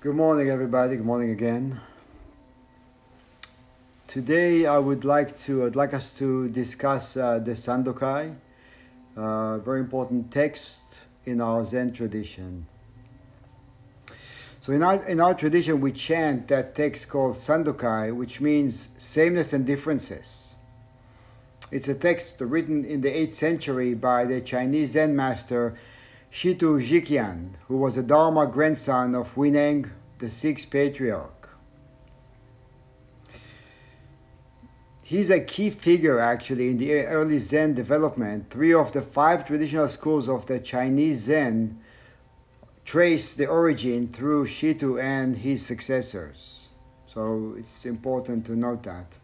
Good morning, everybody. Good morning again. Today, I would like to I'd like us to discuss uh, the Sandokai, uh, very important text in our Zen tradition. So, in our in our tradition, we chant that text called Sandokai, which means sameness and differences. It's a text written in the 8th century by the Chinese Zen master Shitou Xiqian, who was a Dharma grandson of Huineng, the sixth patriarch. He's a key figure actually in the early Zen development. Three of the five traditional schools of the Chinese Zen trace the origin through Shitou and his successors. So it's important to note that.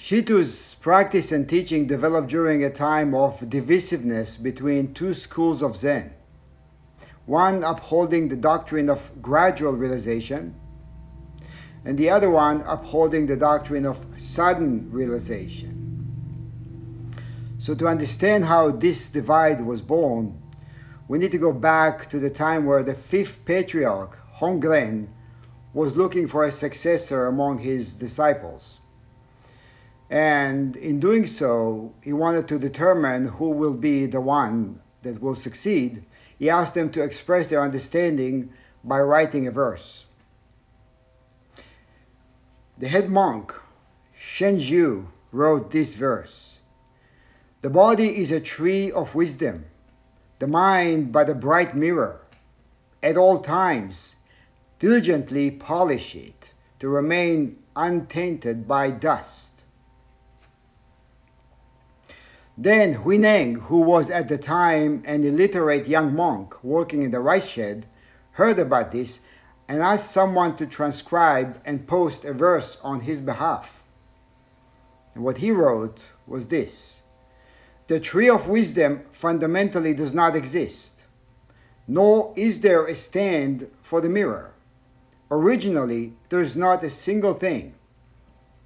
Shitou's practice and teaching developed during a time of divisiveness between two schools of Zen. One upholding the doctrine of gradual realization, and the other one upholding the doctrine of sudden realization. So, to understand how this divide was born, we need to go back to the time where the fifth patriarch, Hongren, was looking for a successor among his disciples. And in doing so, he wanted to determine who will be the one that will succeed. He asked them to express their understanding by writing a verse. The head monk, Shenxiu, wrote this verse The body is a tree of wisdom, the mind but a bright mirror. At all times, diligently polish it to remain untainted by dust Then Huineng, who was at the time an illiterate young monk working in the rice shed, heard about this and asked someone to transcribe and post a verse on his behalf. And what he wrote was this The tree of wisdom fundamentally does not exist, nor is there a stand for the mirror. Originally, there is not a single thing.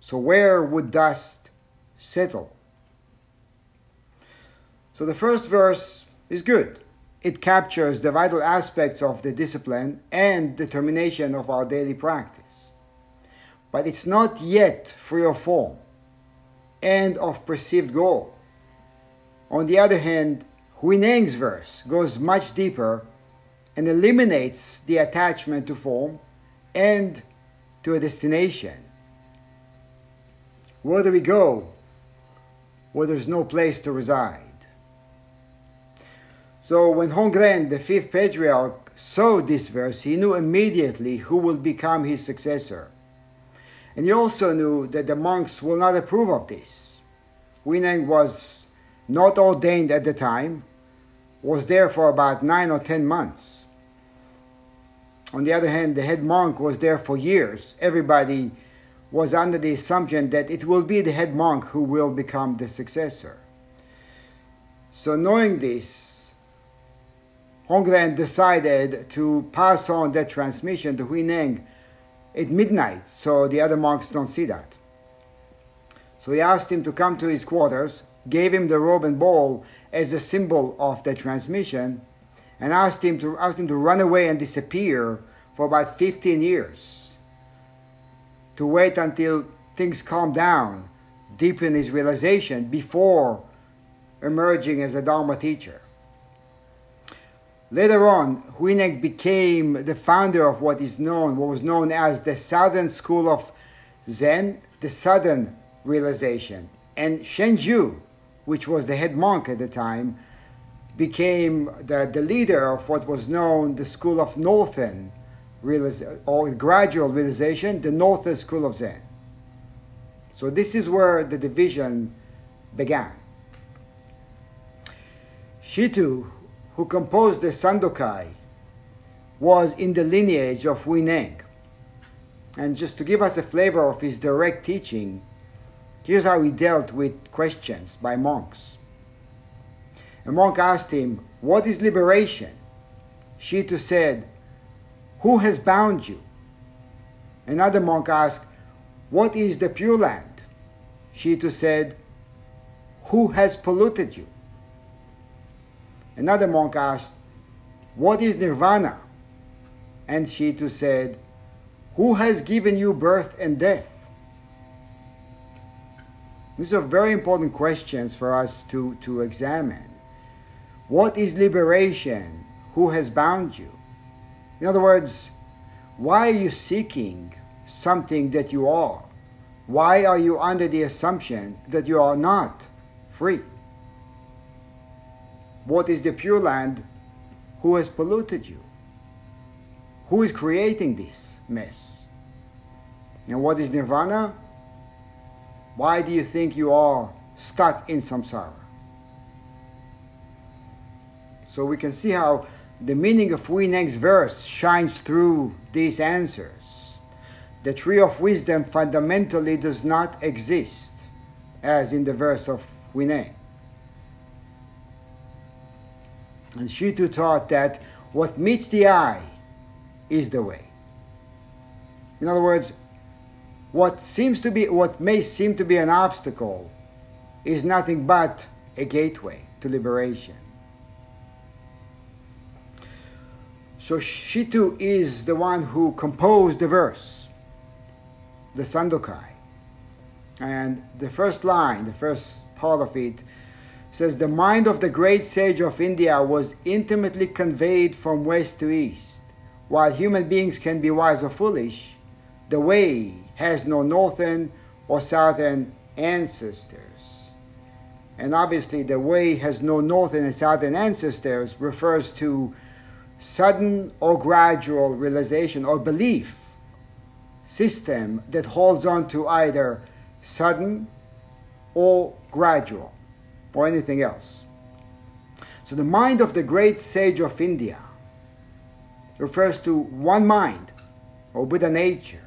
So, where would dust settle? So the first verse is good. It captures the vital aspects of the discipline and determination of our daily practice. But it's not yet free of form and of perceived goal. On the other hand, Huineng's verse goes much deeper and eliminates the attachment to form and to a destination. Where do we go where there's no place to reside? So when Hongren, the fifth patriarch, saw this verse, he knew immediately who would become his successor. And he also knew that the monks will not approve of this. Huineng was not ordained at the time, was there for about nine or ten months. On the other hand, the head monk was there for years. Everybody was under the assumption that it will be the head monk who will become the successor. So, knowing this, Hongren decided to pass on that transmission to Huineng at midnight so the other monks don't see that. So he asked him to come to his quarters, gave him the robe and bowl as a symbol of the transmission, and asked him to asked him to run away and disappear for about 15 years. To wait until things calm down, deepen his realization before emerging as a Dharma teacher. Later on, Huineng became the founder of what is known, what was known as the Southern School of Zen, the Southern Realization. And Shenxiu, which was the head monk at the time, became the, the leader of what was known the School of Northern Realization, or Gradual Realization, the Northern School of Zen. So this is where the division began. Shitou who composed the Sandokai, was in the lineage of Huineng. And just to give us a flavor of his direct teaching, here's how he dealt with questions by monks. A monk asked him, What is liberation? Shitou said, Who has bound you? Another monk asked, What is the Pure Land? Shitou said, Who has polluted you? Another monk asked, What is nirvana? And Shitou said, Who has given you birth and death? These are very important questions for us to, to examine. What is liberation? Who has bound you? In other words, why are you seeking something that you are? Why are you under the assumption that you are not free? What is the Pure Land? Who has polluted you? Who is creating this mess? And what is Nirvana? Why do you think you are stuck in samsara? So we can see how the meaning of Hui Neng's verse shines through these answers. The tree of wisdom fundamentally does not exist, as in the verse of Hui And Shitou taught that what meets the eye is the way. In other words, what seems to be what may seem to be an obstacle is nothing but a gateway to liberation. So Shitou is the one who composed the verse, the Sandokai. And the first line, the first part of it, says the mind of the great sage of India was intimately conveyed from west to east. While human beings can be wise or foolish, the way has no northern or southern ancestors. And obviously, the way has no northern and southern ancestors refers to sudden or gradual realization or belief system that holds on to either sudden or gradual or anything else. So, the mind of the great sage of India refers to one mind or Buddha nature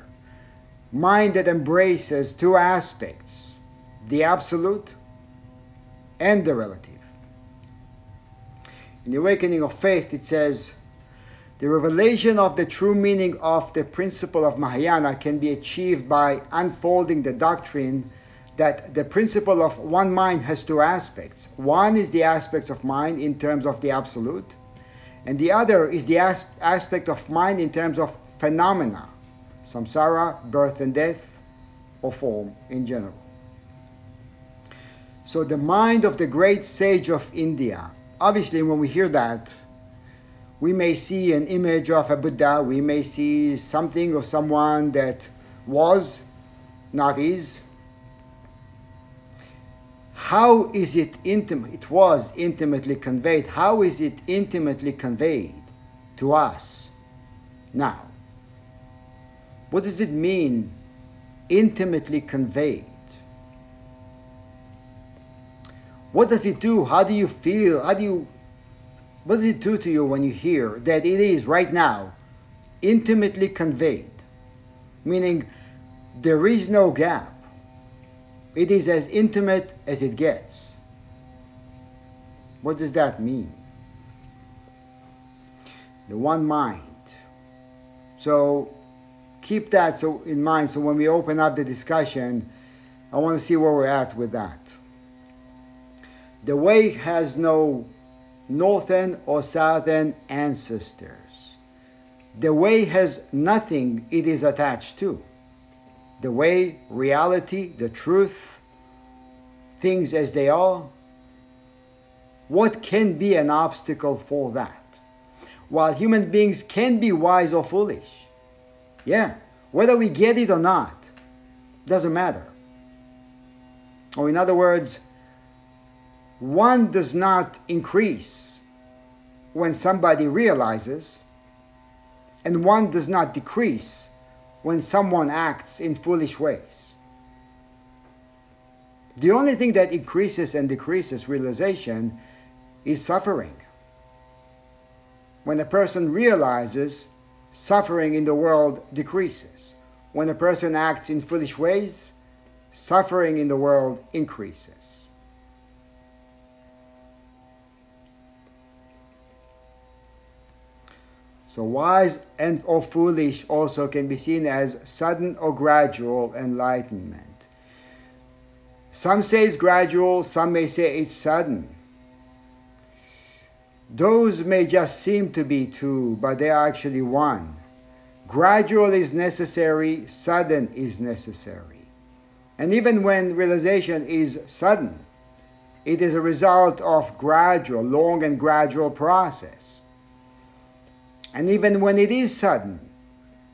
mind that embraces two aspects the absolute and the relative. In the Awakening of Faith, it says, the revelation of the true meaning of the principle of Mahayana can be achieved by unfolding the doctrine that the principle of one mind has two aspects. One is the aspects of mind in terms of the absolute, and the other is the as- aspect of mind in terms of phenomena samsara, birth and death, or form in general. So, the mind of the great sage of India, obviously, when we hear that, we may see an image of a Buddha, we may see something or someone that was, not is. How is it intimate? It was intimately conveyed. How is it intimately conveyed to us now? What does it mean, intimately conveyed? What does it do? How do you feel? How do you, what does it do to you when you hear that it is right now intimately conveyed? Meaning there is no gap. It is as intimate as it gets. What does that mean? The one mind. So keep that so in mind so when we open up the discussion, I want to see where we're at with that. The way has no northern or southern ancestors. The way has nothing it is attached to. The way, reality, the truth, things as they are. What can be an obstacle for that? While human beings can be wise or foolish, yeah, whether we get it or not, doesn't matter. Or, in other words, one does not increase when somebody realizes, and one does not decrease when someone acts in foolish ways. The only thing that increases and decreases realization is suffering. When a person realizes suffering in the world decreases. When a person acts in foolish ways, suffering in the world increases. So, wise and or foolish also can be seen as sudden or gradual enlightenment. Some say it's gradual, some may say it's sudden. Those may just seem to be two, but they are actually one. Gradual is necessary, sudden is necessary. And even when realization is sudden, it is a result of gradual, long and gradual process. And even when it is sudden,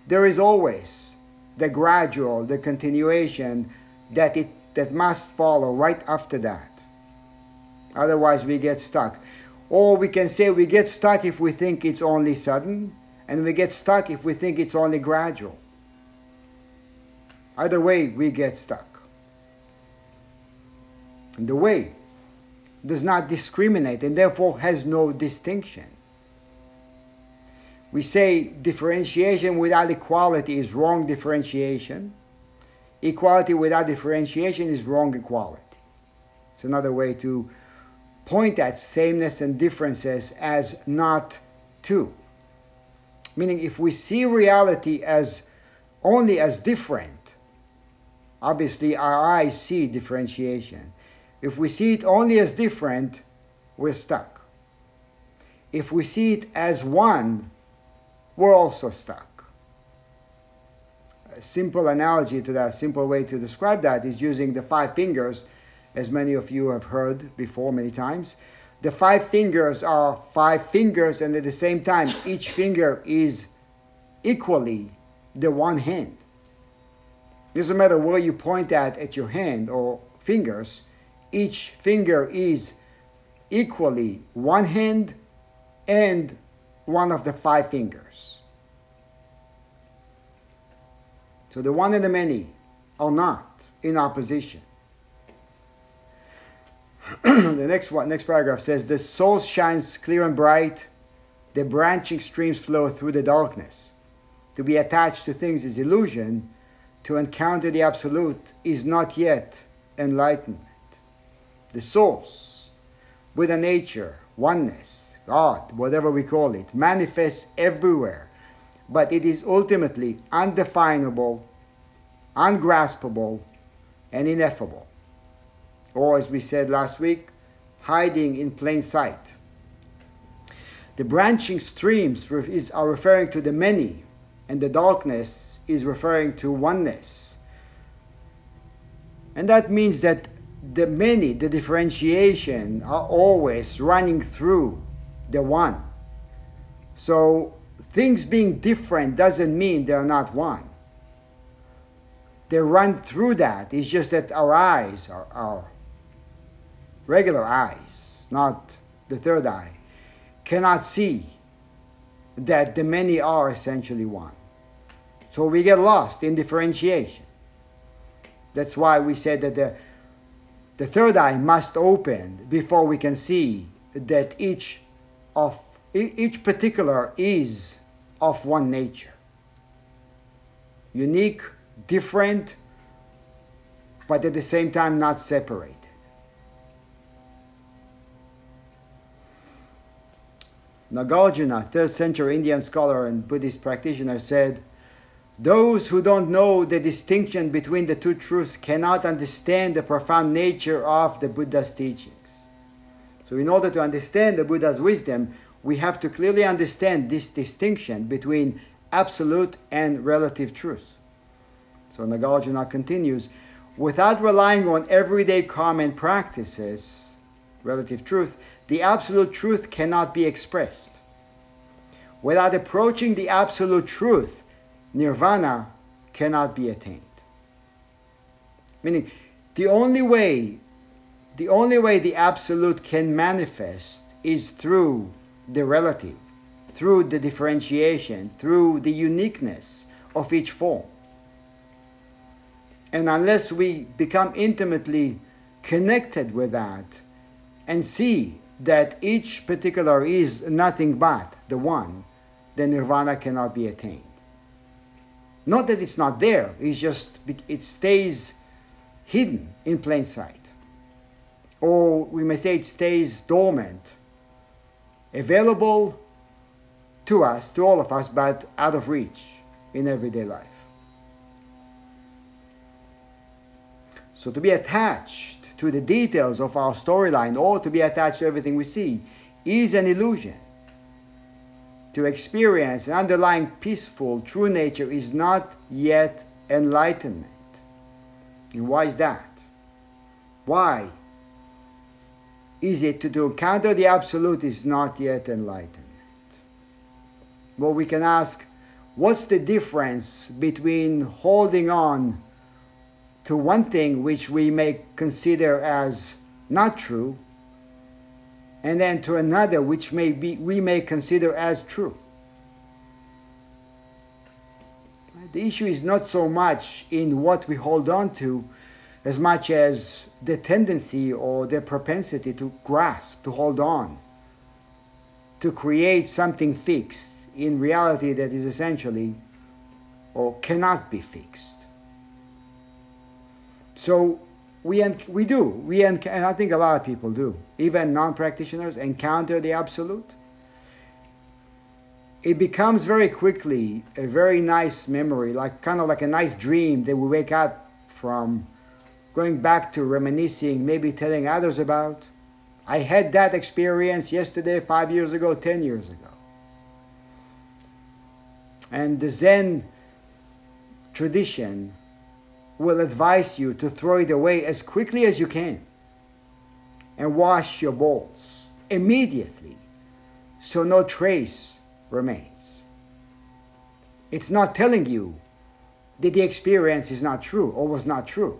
there is always the gradual, the continuation that it that must follow right after that. Otherwise we get stuck. Or we can say we get stuck if we think it's only sudden, and we get stuck if we think it's only gradual. Either way, we get stuck. And the way does not discriminate and therefore has no distinction. We say differentiation without equality is wrong differentiation. Equality without differentiation is wrong equality. It's another way to point at sameness and differences as not two. Meaning, if we see reality as only as different, obviously our eyes see differentiation. If we see it only as different, we're stuck. If we see it as one, we're also stuck. A simple analogy to that, simple way to describe that is using the five fingers, as many of you have heard before many times. The five fingers are five fingers, and at the same time, each finger is equally the one hand. Doesn't matter where you point at at your hand or fingers, each finger is equally one hand and one of the five fingers. So the one and the many are not in opposition. the next one, next paragraph says, "The soul shines clear and bright; the branching streams flow through the darkness. To be attached to things is illusion; to encounter the absolute is not yet enlightenment." the source, with a nature, oneness, God, whatever we call it, manifests everywhere, but it is ultimately undefinable, ungraspable, and ineffable. Or, as we said last week, hiding in plain sight. The branching streams are referring to the many, and the darkness is referring to oneness. And that means that the many, the differentiation are always running through the one. So things being different doesn't mean they're not one. They run through that. It's just that our eyes, our, our regular eyes, not the third eye, cannot see that the many are essentially one. So we get lost in differentiation. That's why we said that the the third eye must open before we can see that each of each particular is of one nature. Unique, different, but at the same time not separated. Nagarjuna, third century Indian scholar and Buddhist practitioner, said, those who don't know the distinction between the two truths cannot understand the profound nature of the Buddha's teachings. So, in order to understand the Buddha's wisdom, we have to clearly understand this distinction between absolute and relative truth. So, Nagarjuna continues without relying on everyday common practices, relative truth, the absolute truth cannot be expressed. Without approaching the absolute truth, nirvana cannot be attained. Meaning, the only way, the only way the absolute can manifest is through the relative, through the differentiation, through the uniqueness of each form. And unless we become intimately connected with that and see that each particular is nothing but the one, then nirvana cannot be attained. Not that it's not there, it's just it stays hidden in plain sight. Or we may say it stays dormant, available to us, to all of us, but out of reach in everyday life. So to be attached to the details of our storyline or to be attached to everything we see is an illusion. to experience an underlying peaceful, true nature is not yet enlightenment. And why is that? Why it to, to encounter the absolute is not yet enlightenment? Well, we can ask, what's the difference between holding on to one thing which we may consider as not true and then to another which may be we may consider as true the issue is not so much in what we hold on to as much as the tendency or the propensity to grasp to hold on to create something fixed in reality that is essentially or cannot be fixed so we, we do, we and I think a lot of people do, even non practitioners encounter the absolute. It becomes very quickly a very nice memory, like kind of like a nice dream that we wake up from, going back to reminiscing, maybe telling others about. I had that experience yesterday, five years ago, ten years ago. And the Zen tradition will advise you to throw it away as quickly as you can and wash your bowls immediately so no trace remains. It's not telling you that the experience is not true or was not true.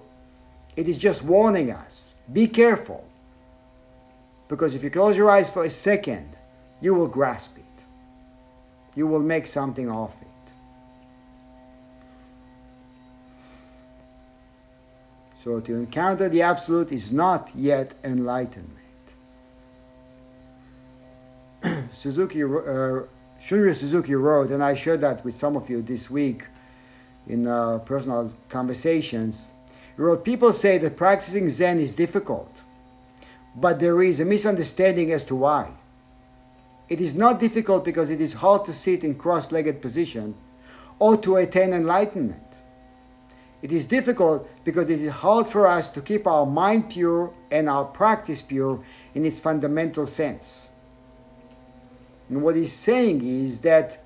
It is just warning us be careful. Because if you close your eyes for a second, you will grasp it. You will make something of it. So to encounter the Absolute is not yet enlightenment. Suzuki, uh, Shunryu Suzuki wrote, and I shared that with some of you this week in uh, personal conversations. People say that practicing Zen is difficult, but there is a misunderstanding as to why. It is not difficult because it is hard to sit in cross legged position or to attain enlightenment. It is difficult because it is hard for us to keep our mind pure and our practice pure in its fundamental sense. And what he's saying is that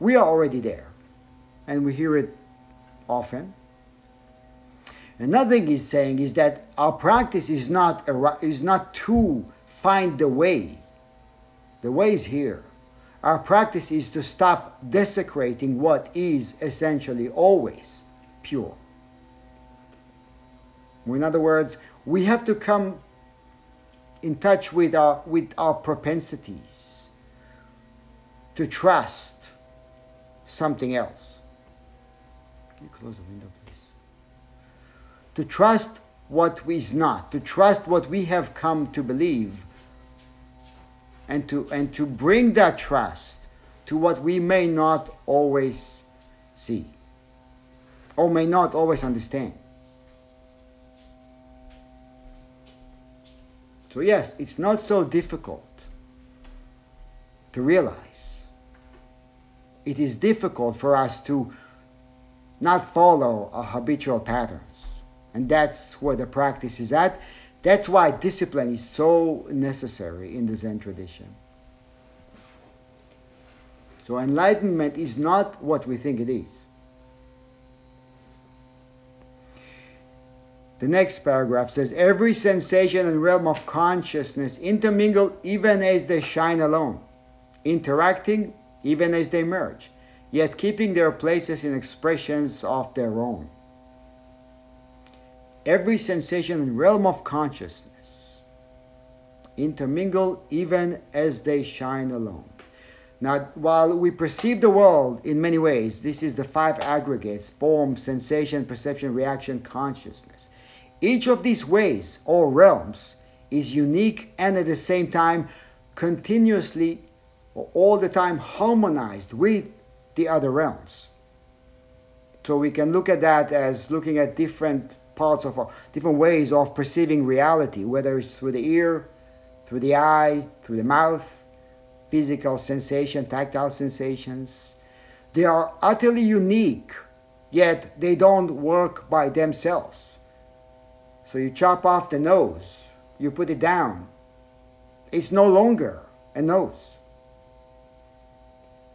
we are already there, and we hear it often. Another thing he's saying is that our practice is not, is not to find the way. The way is here. Our practice is to stop desecrating what is essentially always pure. In other words, we have to come in touch with our, with our propensities to trust something else. Can you close the window? To trust what is not, to trust what we have come to believe, and to, and to bring that trust to what we may not always see or may not always understand. So, yes, it's not so difficult to realize. It is difficult for us to not follow our habitual patterns. And that's where the practice is at. That's why discipline is so necessary in the Zen tradition. So, enlightenment is not what we think it is. The next paragraph says every sensation and realm of consciousness intermingle even as they shine alone, interacting even as they merge, yet keeping their places in expressions of their own. Every sensation and realm of consciousness intermingle even as they shine alone. Now, while we perceive the world in many ways, this is the five aggregates form, sensation, perception, reaction, consciousness. Each of these ways or realms is unique and at the same time continuously or all the time harmonized with the other realms. So we can look at that as looking at different parts of our, different ways of perceiving reality, whether it's through the ear, through the eye, through the mouth, physical sensation, tactile sensations. They are utterly unique, yet they don't work by themselves. So you chop off the nose, you put it down. It's no longer a nose.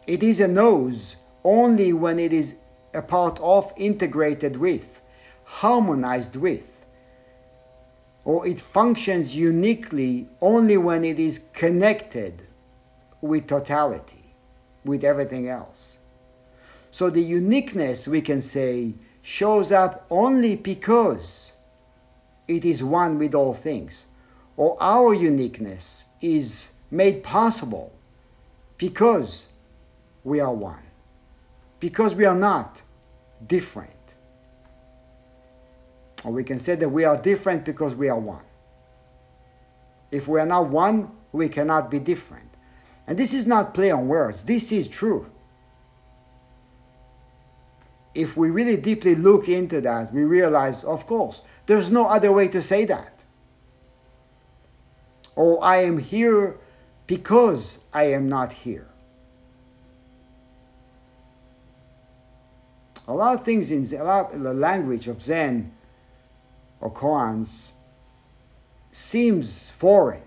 It is a nose only when it is a part of, integrated with, harmonized with, or it functions uniquely only when it is connected with totality, with everything else. So the uniqueness, we can say, shows up only because it is one with all things, or our uniqueness is made possible because we are one, because we are not different. Or we can say that we are different because we are one. If we are not one, we cannot be different. And this is not play on words, this is true. If we really deeply look into that, we realize, of course, there's no other way to say that. Or I am here because I am not here. A lot of things in a lot the language of Zen or koans seems foreign.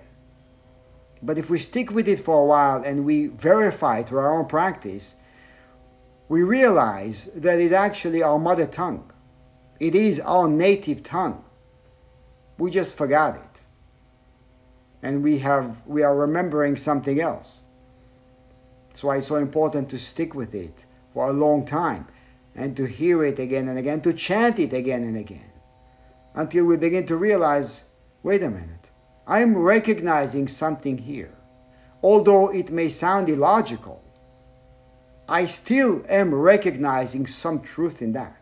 But if we stick with it for a while and we verify through our own practice, we realize that it's actually our mother tongue. It is our native tongue. We just forgot it. And we have we are remembering something else. That's why it's so important to stick with it for a long time and to hear it again and again, to chant it again and again until we begin to realize wait a minute, I'm recognizing something here. Although it may sound illogical, I still am recognizing some truth in that.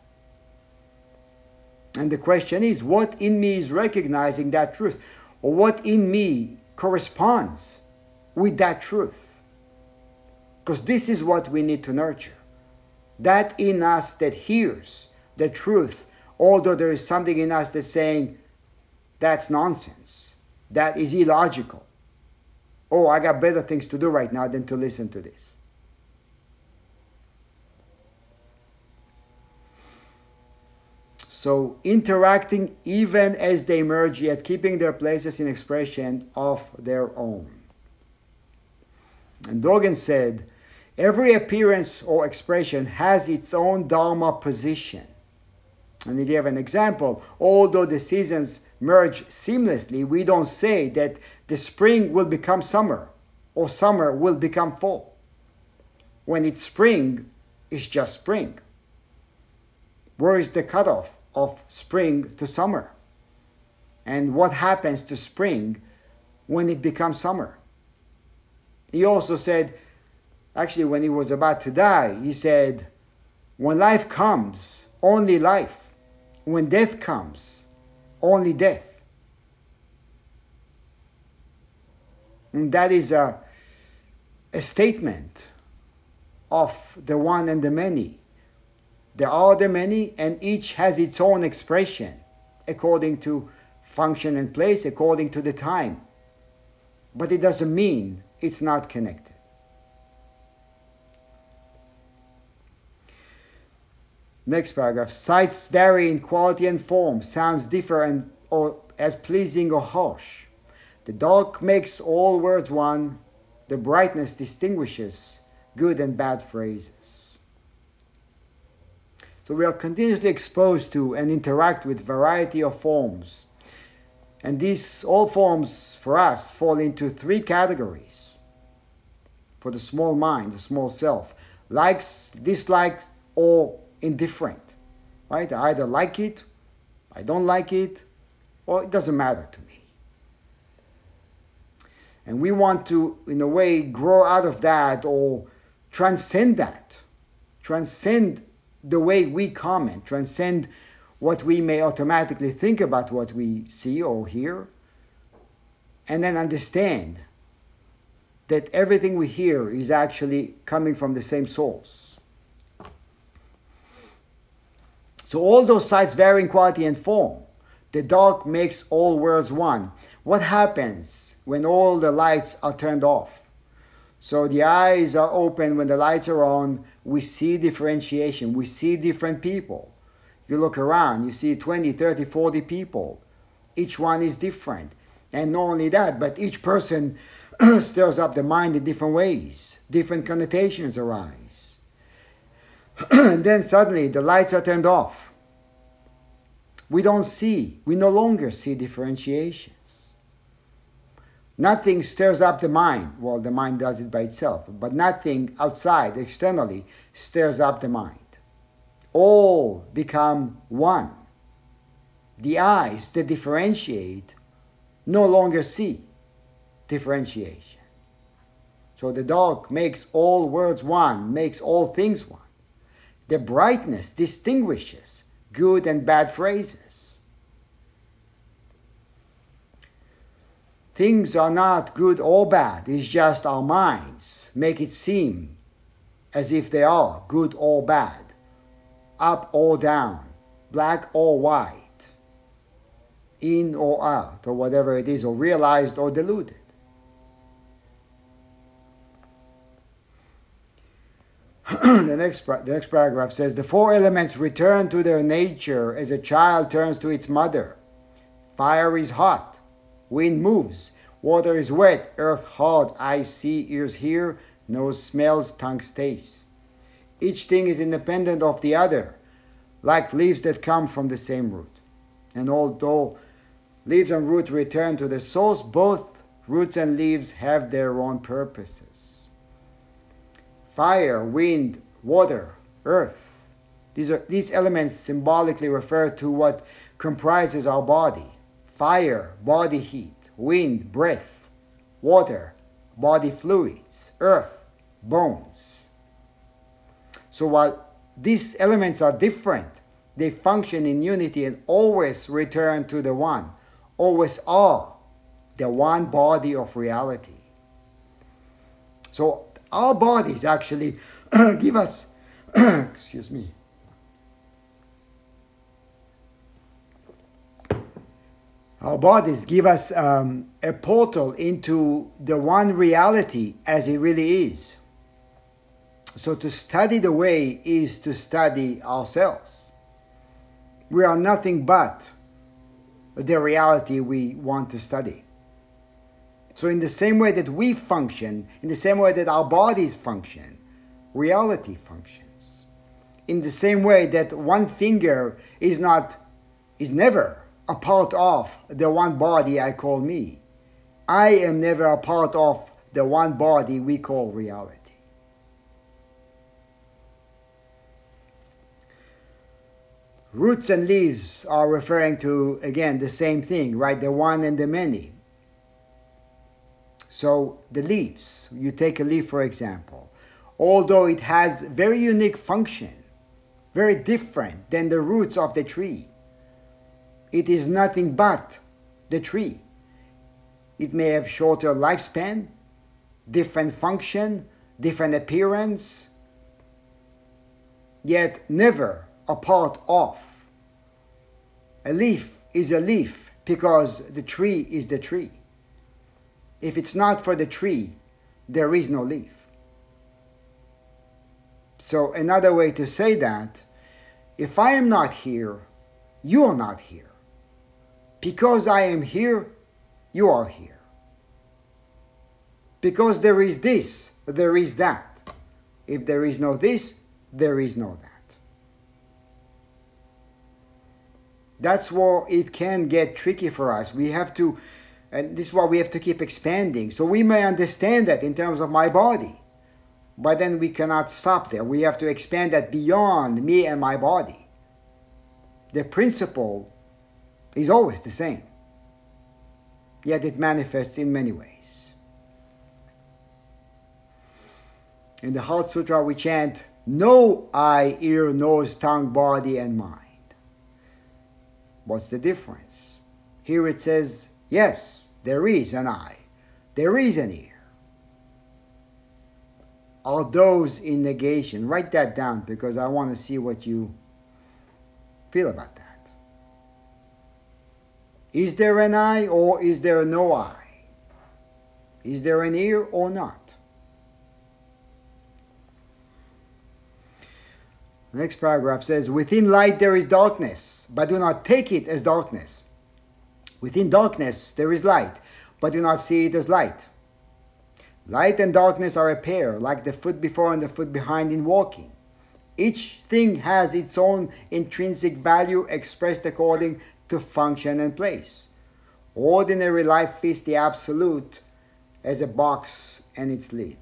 And the question is what in me is recognizing that truth? Or what in me corresponds with that truth? Because this is what we need to nurture. That in us that hears the truth although there is something in us that's saying, that's nonsense, that is illogical. Oh, I got better things to do right now than to listen to this. So, interacting even as they merge, yet keeping their places in expression of their own. And Dogen said, every appearance or expression has its own Dharma position. And you have an example, although the seasons merge seamlessly, we don't say that the spring will become summer or summer will become fall. When it's spring, it's just spring. Where is the cutoff of spring to summer? And what happens to spring when it becomes summer? He also said, actually, when he was about to die, he said, When life comes, only life when death comes, only death. And that is a, a statement of the one and the many. There are the many, and each has its own expression according to function and place, according to the time. But it doesn't mean it's not connected. Next paragraph. Sights vary in quality and form. Sounds differ and or as pleasing or harsh. The dark makes all words one. The brightness distinguishes good and bad phrases. So we are continuously exposed to and interact with variety of forms. And these all forms for us fall into three categories. For the small mind, the small self, likes, dislikes, or indifferent, right? I either like it, I don't like it, or it doesn't matter to me. And we want to, in a way, grow out of that or transcend that, transcend the way we comment, transcend what we may automatically think about what we see or hear, and then understand that everything we hear is actually coming from the same source. So all those sights vary in quality and form. The dark makes all worlds one. What happens when all the lights are turned off? So the eyes are open when the lights are on. We see differentiation. We see different people. You look around, you see 20, 30, 40 people. Each one is different. And not only that, but each person stirs up the mind in different ways, different connotations arise. And then suddenly the lights are turned off. We don't see, we no longer see differentiations. Nothing stirs up the mind. Well, the mind does it by itself, but nothing outside, externally, stirs up the mind. All become one. The eyes that differentiate no longer see differentiation. So the dark makes all words one, makes all things one. The brightness distinguishes good and bad phrases. Things are not good or bad, it's just our minds make it seem as if they are good or bad, up or down, black or white, in or out, or whatever it is, or realized or deluded. The next the next paragraph says the four elements return to their nature as a child turns to its mother. Fire is hot, wind moves, water is wet, earth hard, eyes see, ears hear, nose smells, tongue tastes. Each thing is independent of the other, like leaves that come from the same root. And although leaves and root return to the source, both roots and leaves have their own purposes fire, wind, water, earth. These, are, these elements symbolically refer to what comprises our body fire, body heat, wind, breath, water, body fluids, earth, bones. So while these elements are different, they function in unity and always return to the one, always are the one body of reality. So our bodies actually give us, excuse me, our bodies give us um, a portal into the one reality as it really is. So to study the way is to study ourselves. We are nothing but the reality we want to study. So, in the same way that we function, in the same way that our bodies function, reality functions. In the same way that one finger is not, is never a part of the one body I call me. I am never a part of the one body we call reality. Roots and leaves are referring to, again, the same thing, right? The one and the many. So the leaves, you take a leaf for example, although it has very unique function, very different than the roots of the tree, it is nothing but the tree. It may have shorter lifespan, different function, different appearance, yet never a part of. A leaf is a leaf because the tree is the tree. If it's not for the tree, there is no leaf. So, another way to say that, if I am not here, you are not here. Because I am here, you are here. Because there is this, there is that. If there is no this, there is no that. That's where it can get tricky for us. We have to and this is why we have to keep expanding. So we may understand that in terms of my body, but then we cannot stop there. We have to expand that beyond me and my body. The principle is always the same, yet it manifests in many ways. In the Heart Sutra, we chant, No eye, ear, nose, tongue, body, and mind. What's the difference? Here it says, Yes, there is an eye, there is an ear. Are those in negation? Write that down because I want to see what you feel about that. Is there an eye or is there no eye? Is there an ear or not? The next paragraph says, Within light there is darkness, but do not take it as darkness. Within darkness there is light, but do not see it as light. Light and darkness are a pair, like the foot before and the foot behind in walking. Each thing has its own intrinsic value expressed according to function and place. Ordinary life fits the absolute as a box and its lid.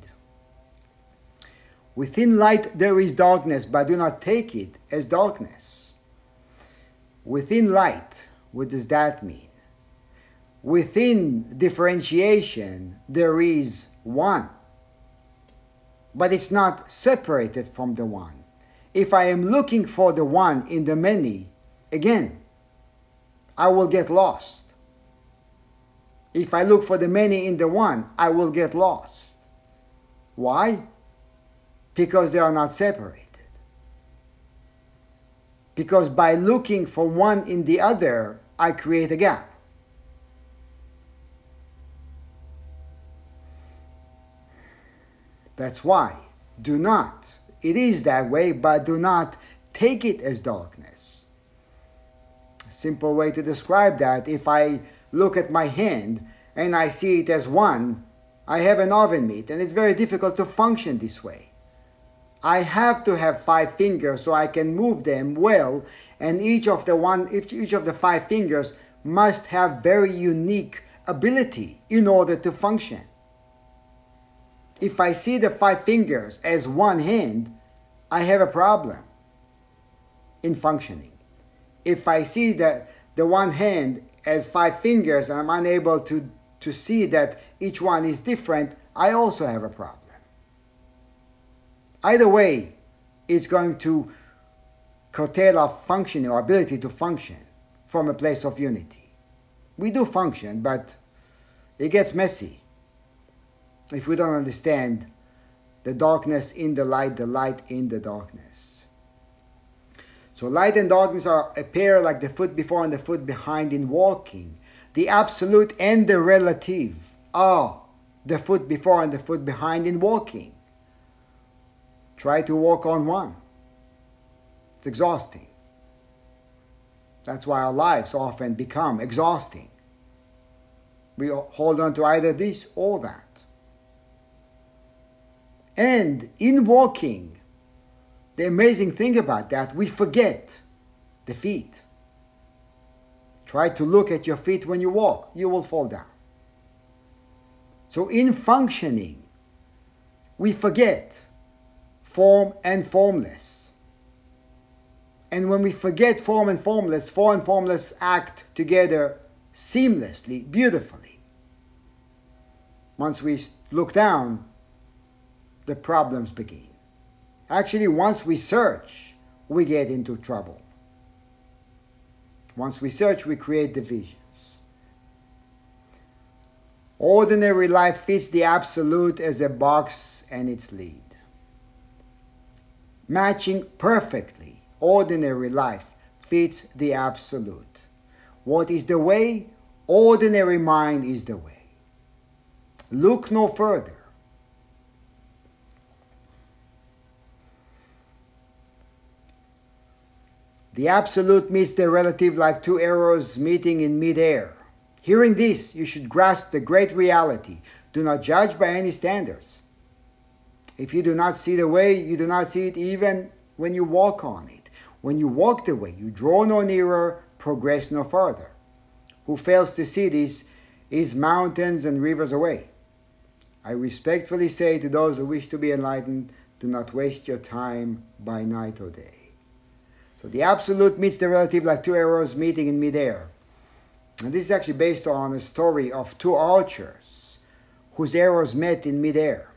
Within light there is darkness, but do not take it as darkness. Within light, what does that mean? Within differentiation, there is one, but it's not separated from the one. If I am looking for the one in the many, again, I will get lost. If I look for the many in the one, I will get lost. Why? because they are not separated. Because by looking for one in the other, I create a gap. That's why. Do not. It is that way, but do not take it as darkness. A simple way to describe that if I look at my hand and I see it as one, I have an oven mitt, and it's very difficult to function this way. I have to have five fingers so I can move them well, and each of the one each of the five fingers must have very unique ability in order to function. If I see the five fingers as one hand, I have a problem in functioning. If I see that the one hand as five fingers and I'm unable to, to see that each one is different, I also have a problem. Either way, it's going to curtail our functioning, our ability to function from a place of unity. We do function, but it gets messy if we don't understand the darkness in the light, the light in the darkness. So light and darkness are a pair like the foot before and the foot behind in walking. The absolute and the relative are the foot before and the foot behind in walking. Try to walk on one. It's exhausting. That's why our lives often become exhausting. We hold on to either this or that. And in walking, the amazing thing about that, we forget the feet. Try to look at your feet when you walk, you will fall down. So, in functioning, we forget form and formless. And when we forget form and formless, form and formless act together seamlessly, beautifully. Once we look down, the problems begin. Actually, once we search, we get into trouble. Once we search, we create divisions. Ordinary life fits the absolute as a box and its lid matching perfectly ordinary life fits the absolute. What is the way? Ordinary mind is the way. Look no further. The absolute meets the relative like two arrows meeting in midair. Hearing this, you should grasp the great reality. Do not judge by any standards. If you do not see the way, you do not see it even when you walk on it. When you walk the way, you draw no nearer, progress no farther. Who fails to see this is mountains and rivers away. I respectfully say to those who wish to be enlightened, do not waste your time by night or day. So the absolute meets the relative like two arrows meeting in midair. And this is actually based on a story of two archers whose arrows met in midair.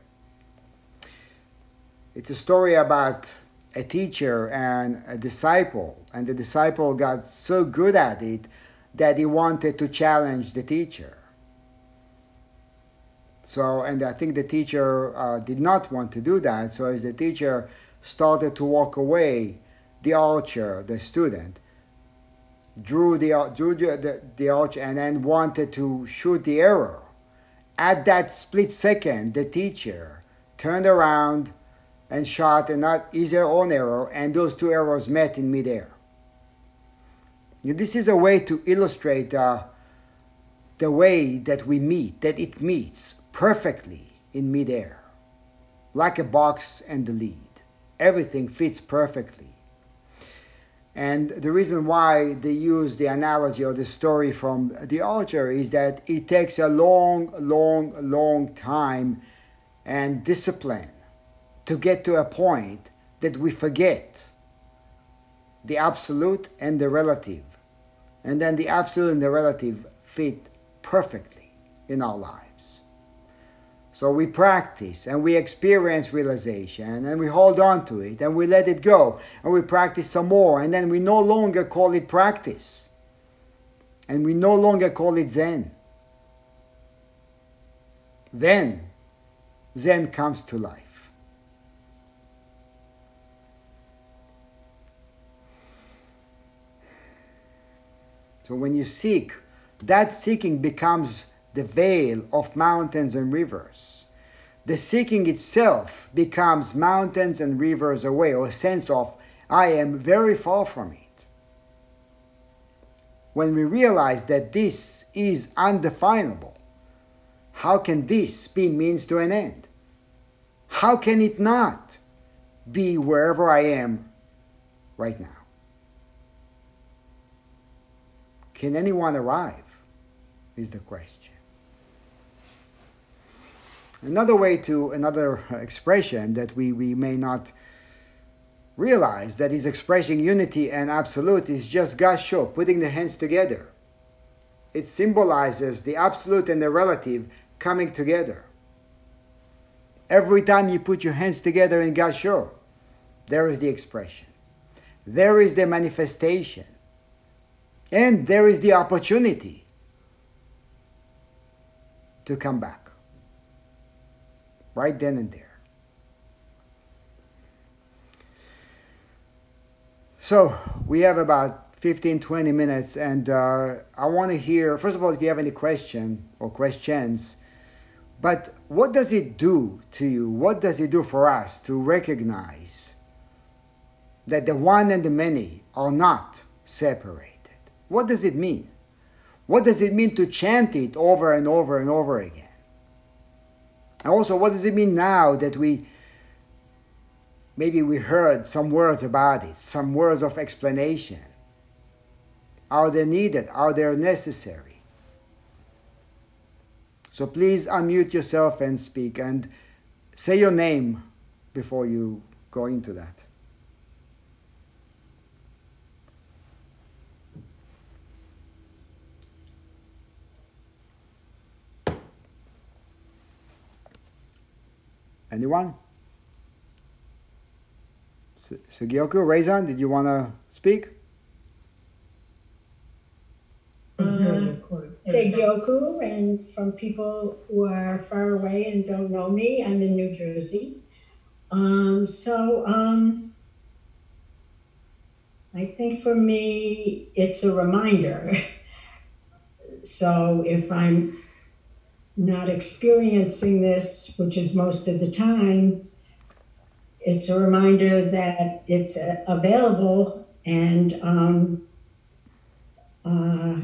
It's a story about a teacher and a disciple, and the disciple got so good at it that he wanted to challenge the teacher. So, and I think the teacher uh, did not want to do that. So, as the teacher started to walk away, the archer, the student, drew the drew the, the archer and then wanted to shoot the arrow. At that split second, the teacher turned around and shot not either own arrow, and those two arrows met in midair. This is a way to illustrate uh, the way that we meet, that it meets perfectly in midair, like a box and the lid. Everything fits perfectly. And the reason why they use the analogy or the story from the archer is that it takes a long, long, long time and discipline to get to a point that we forget the absolute and the relative. And then the absolute and the relative fit perfectly in our lives. So we practice and we experience realization and we hold on to it and we let it go and we practice some more and then we no longer call it practice and we no longer call it Zen. Then Zen comes to life. So when you seek, that seeking becomes the veil of mountains and rivers. The seeking itself becomes mountains and rivers away, or a sense of, I am very far from it. When we realize that this is undefinable, how can this be means to an end? How can it not be wherever I am right now? Can anyone arrive? Is the question. Another way to, another expression that we, we may not realize that is expressing unity and absolute is just gasho, putting the hands together. It symbolizes the absolute and the relative coming together. Every time you put your hands together in gasho, there is the expression. There is the manifestation. And there is the opportunity to come back right then and there. So we have about 15 20 minutes, and uh, I want to hear first of all if you have any question or questions. But what does it do to you? What does it do for us to recognize that the one and the many are not separated? What does it mean? What does it mean to chant it over and over and over again? And also, what does it mean now that we maybe we heard some words about it, some words of explanation? Are they needed? Are they necessary? So please unmute yourself and speak and say your name before you go into that. Anyone? Sugioku, Reizan, did you want to speak? Uh, Segyoku, and from people who are far away and don't know me, I'm in New Jersey. Um, so um, I think for me, it's a reminder. so if I'm not experiencing this, which is most of the time, it's a reminder that it's uh, available and um, uh,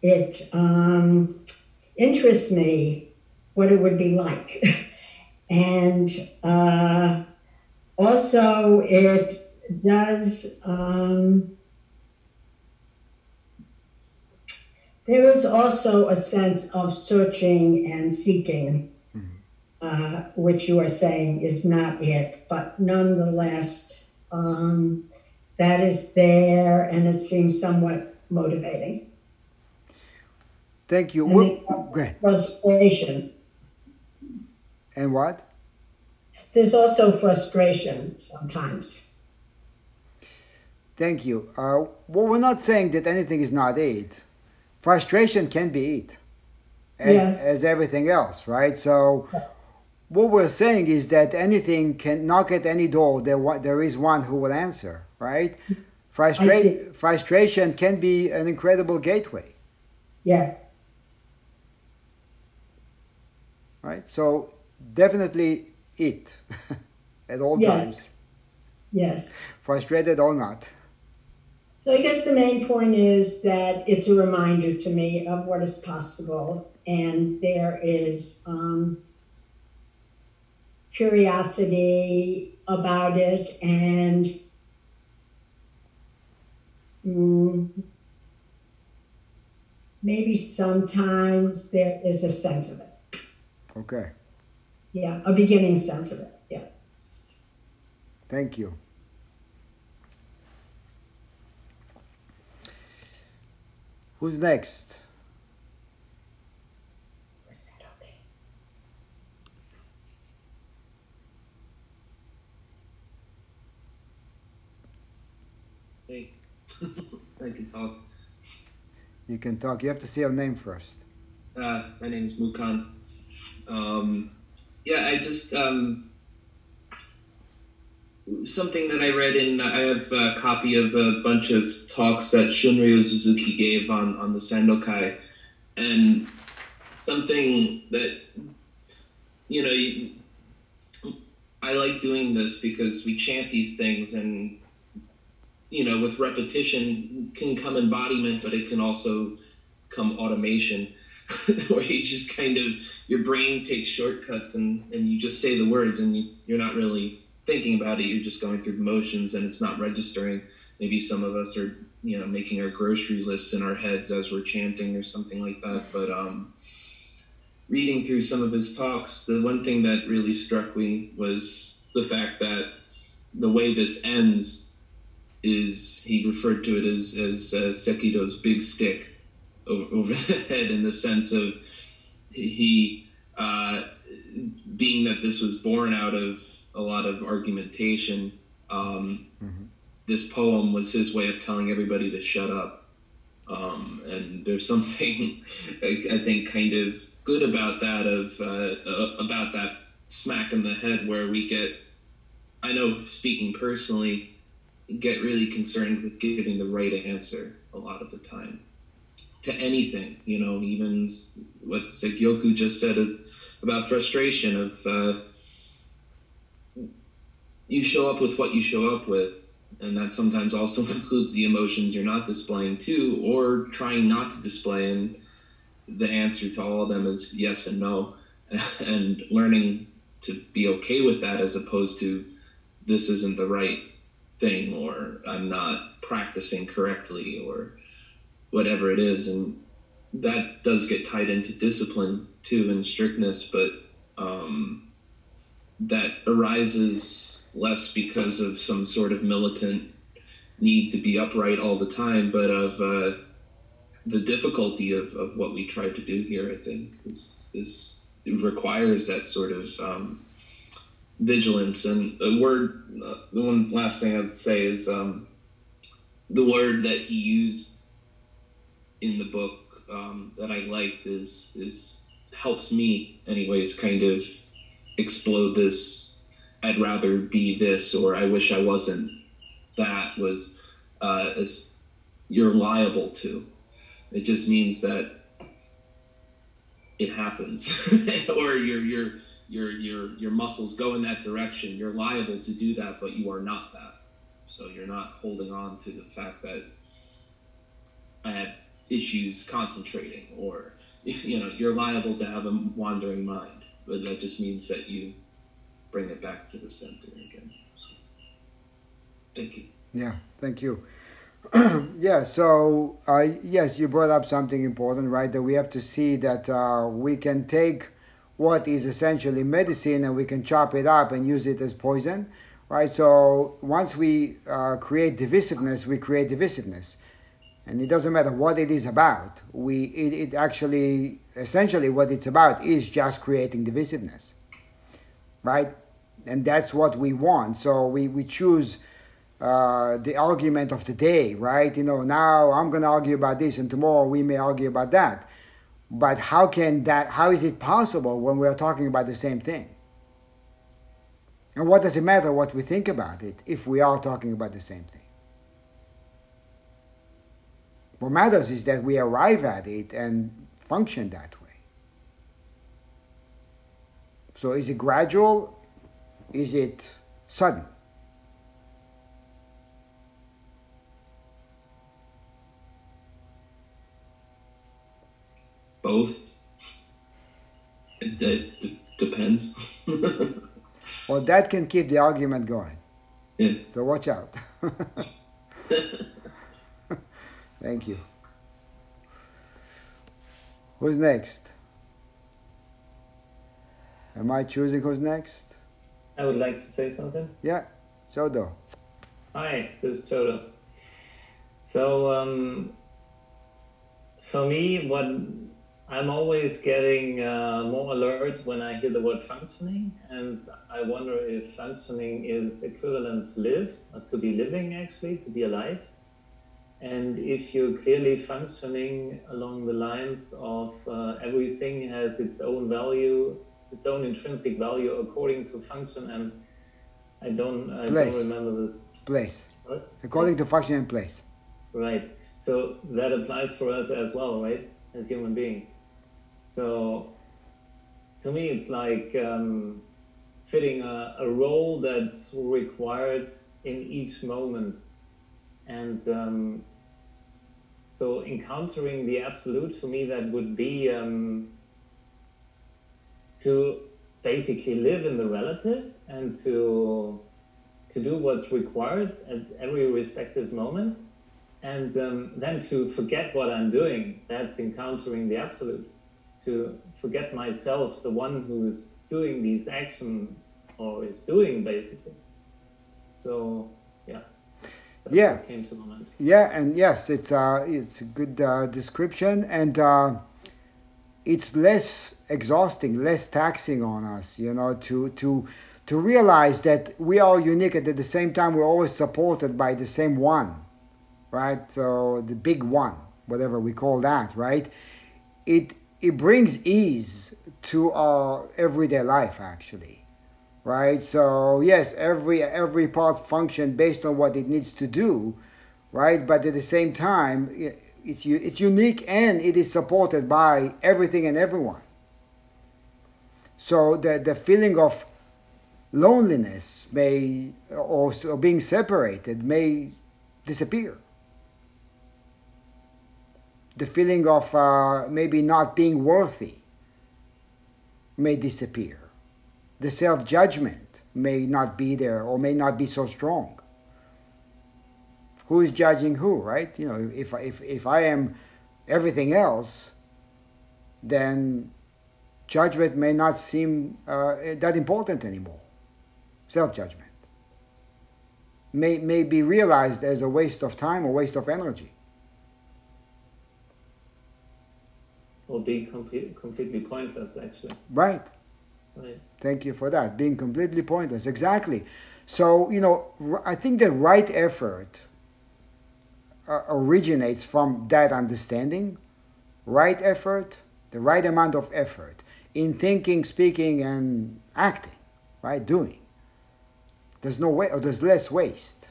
it um, interests me what it would be like. and uh, also, it does. Um, There is also a sense of searching and seeking, mm-hmm. uh, which you are saying is not it, but nonetheless, um, that is there and it seems somewhat motivating. Thank you. Ahead. Frustration. And what? There's also frustration sometimes. Thank you. Uh, well, we're not saying that anything is not it frustration can be it as, yes. as everything else right? So what we're saying is that anything can knock at any door there, there is one who will answer right? Frustra- frustration can be an incredible gateway. Yes. Right? So definitely it at all yes. times. Yes. Frustrated or not So I guess the main point is that it's a reminder to me of what is possible, and there is um, curiosity about it, and mm, maybe sometimes there is a sense of it. Okay. Yeah, a beginning sense of it. Yeah. Thank you. Who's next? Was that okay? Hey, I can talk. You can talk. You have to say your name first. Uh, my name is Mukan. Um, yeah, I just um, something that I read in. I have a copy of a bunch of talks that Shunryu Suzuki gave on on the Sandokai, and something that you know. I like doing this because we chant these things and you know with repetition can come embodiment but it can also come automation where you just kind of your brain takes shortcuts and and you just say the words and you, you're not really thinking about it you're just going through the motions and it's not registering. Maybe some of us are you know making our grocery lists in our heads as we're chanting or something like that but um reading through some of his talks the one thing that really struck me was the fact that the way this ends is he referred to it as as uh, Sekito's big stick over, over the head in the sense of he uh, being that this was born out of a lot of argumentation. Um, Mhm. This poem was his way of telling everybody to shut up. Um, and there's something I, I think kind of good about that of uh, uh, about that smack in the head where we get I know speaking personally get really concerned with giving the right answer a lot of the time to anything you know even what Sekyoku just said about frustration of uh, you show up with what you show up with and that sometimes also includes the emotions you're not displaying too or trying not to display and the answer to all of them is yes and no. And learning to be okay with that as opposed to this isn't the right thing or i'm not practicing correctly or whatever it is. And that does get tied into discipline too and strictness but um, that arises less because of some sort of militant need to be upright all the time but of uh, the difficulty of, of what we tried to do here i think is is it requires that sort of um, vigilance. And a word uh, the one last thing i'd say is um, the word that he used in the book um, that i liked is is helps me anyways kind of explode this i'd rather be this or i wish i wasn't that was uh, as you're liable to. It just means that it happens. Or your your your your your muscles go in that direction. You're liable to do that but you are not that. So you're not holding on to the fact that i had issues concentrating or you know you're liable to have a wandering mind. But that just means that you bring it back to the center again so, thank you Yeah, thank you. yeah, so uh, yes, you brought up something important, right? That we have to see that uh, we can take what is essentially medicine and we can chop it up and use it as poison, right? So once we uh, create divisiveness, we create divisiveness. And it doesn't matter what it is about. We it, it actually essentially what it's about is just creating divisiveness. Right? And that's what we want. So we, we choose uh, the argument of the day, right? You know, now I'm going to argue about this, and tomorrow we may argue about that. But how can that? How is it possible when we are talking about the same thing? And what does it matter what we think about it if we are talking about the same thing? What matters is that we arrive at it and function that way. So is it gradual? is it sudden? Both. It d- depends. well, that can keep the argument going. Yeah. So watch out. Thank you. Who's next? Am I choosing who's next? I would like to say something. Yeah, Chodo. Hi, this is Chodo. So, um, for me, what I'm always getting uh, more alert when I hear the word functioning, and I wonder if functioning is equivalent to live, or to be living actually, to be alive. And if you're clearly functioning along the lines of uh, everything has its own value, its own intrinsic value according to function, and I don't, I Place. don't remember this. Place. What? According to function and place. Right. So that applies for us as well, right? As human beings. So to me, it's like um, fitting a, a role that's required in each moment. And um, so encountering the absolute, for me, that would be um, to basically live in the relative and to to do what's required at every respective moment and um, then to forget what I'm doing, that's encountering the absolute. To forget myself, the one who's doing these actions or is doing basically. So, yeah. Yeah. came to mind. Yeah, and yes, it's uh, it's a good uh, description, and uh, it's less exhausting, less taxing on us. You know, to to to realize that we are unique, and at the same time, we're always supported by the same one, right? So the big one, whatever we call that, right? It it brings ease to our everyday life, actually right so yes every every part function based on what it needs to do right but at the same time i- it's it's unique and it is supported by everything and everyone. So the the feeling of loneliness may or, or being separated may disappear. The feeling of uh, maybe not being worthy may disappear. The self judgment may not be there or may not be so strong. Who is judging who, right? You know, if if if I am everything else, then judgment may not seem uh, that important anymore. Self judgment may may be realized as a waste of time or waste of energy. Or be complete, completely pointless, actually. Right. Right. Thank you for that. Being completely pointless. Exactly. So, you know, I think the right effort uh, originates from that understanding. Right effort, the right amount of effort in thinking, speaking, and acting, right? Doing. There's no way, or there's less waste.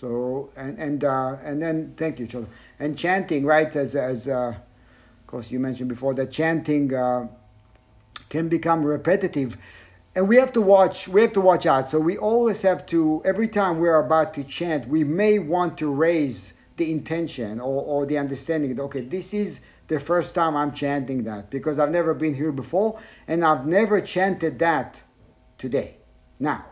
So and and uh, and then thank you, children. And chanting, right? As as uh, of course you mentioned before that chanting uh, can become repetitive, and we have to watch. We have to watch out. So we always have to. Every time we're about to chant, we may want to raise the intention or, or the understanding that okay, this is the first time I'm chanting that because I've never been here before and I've never chanted that today. Now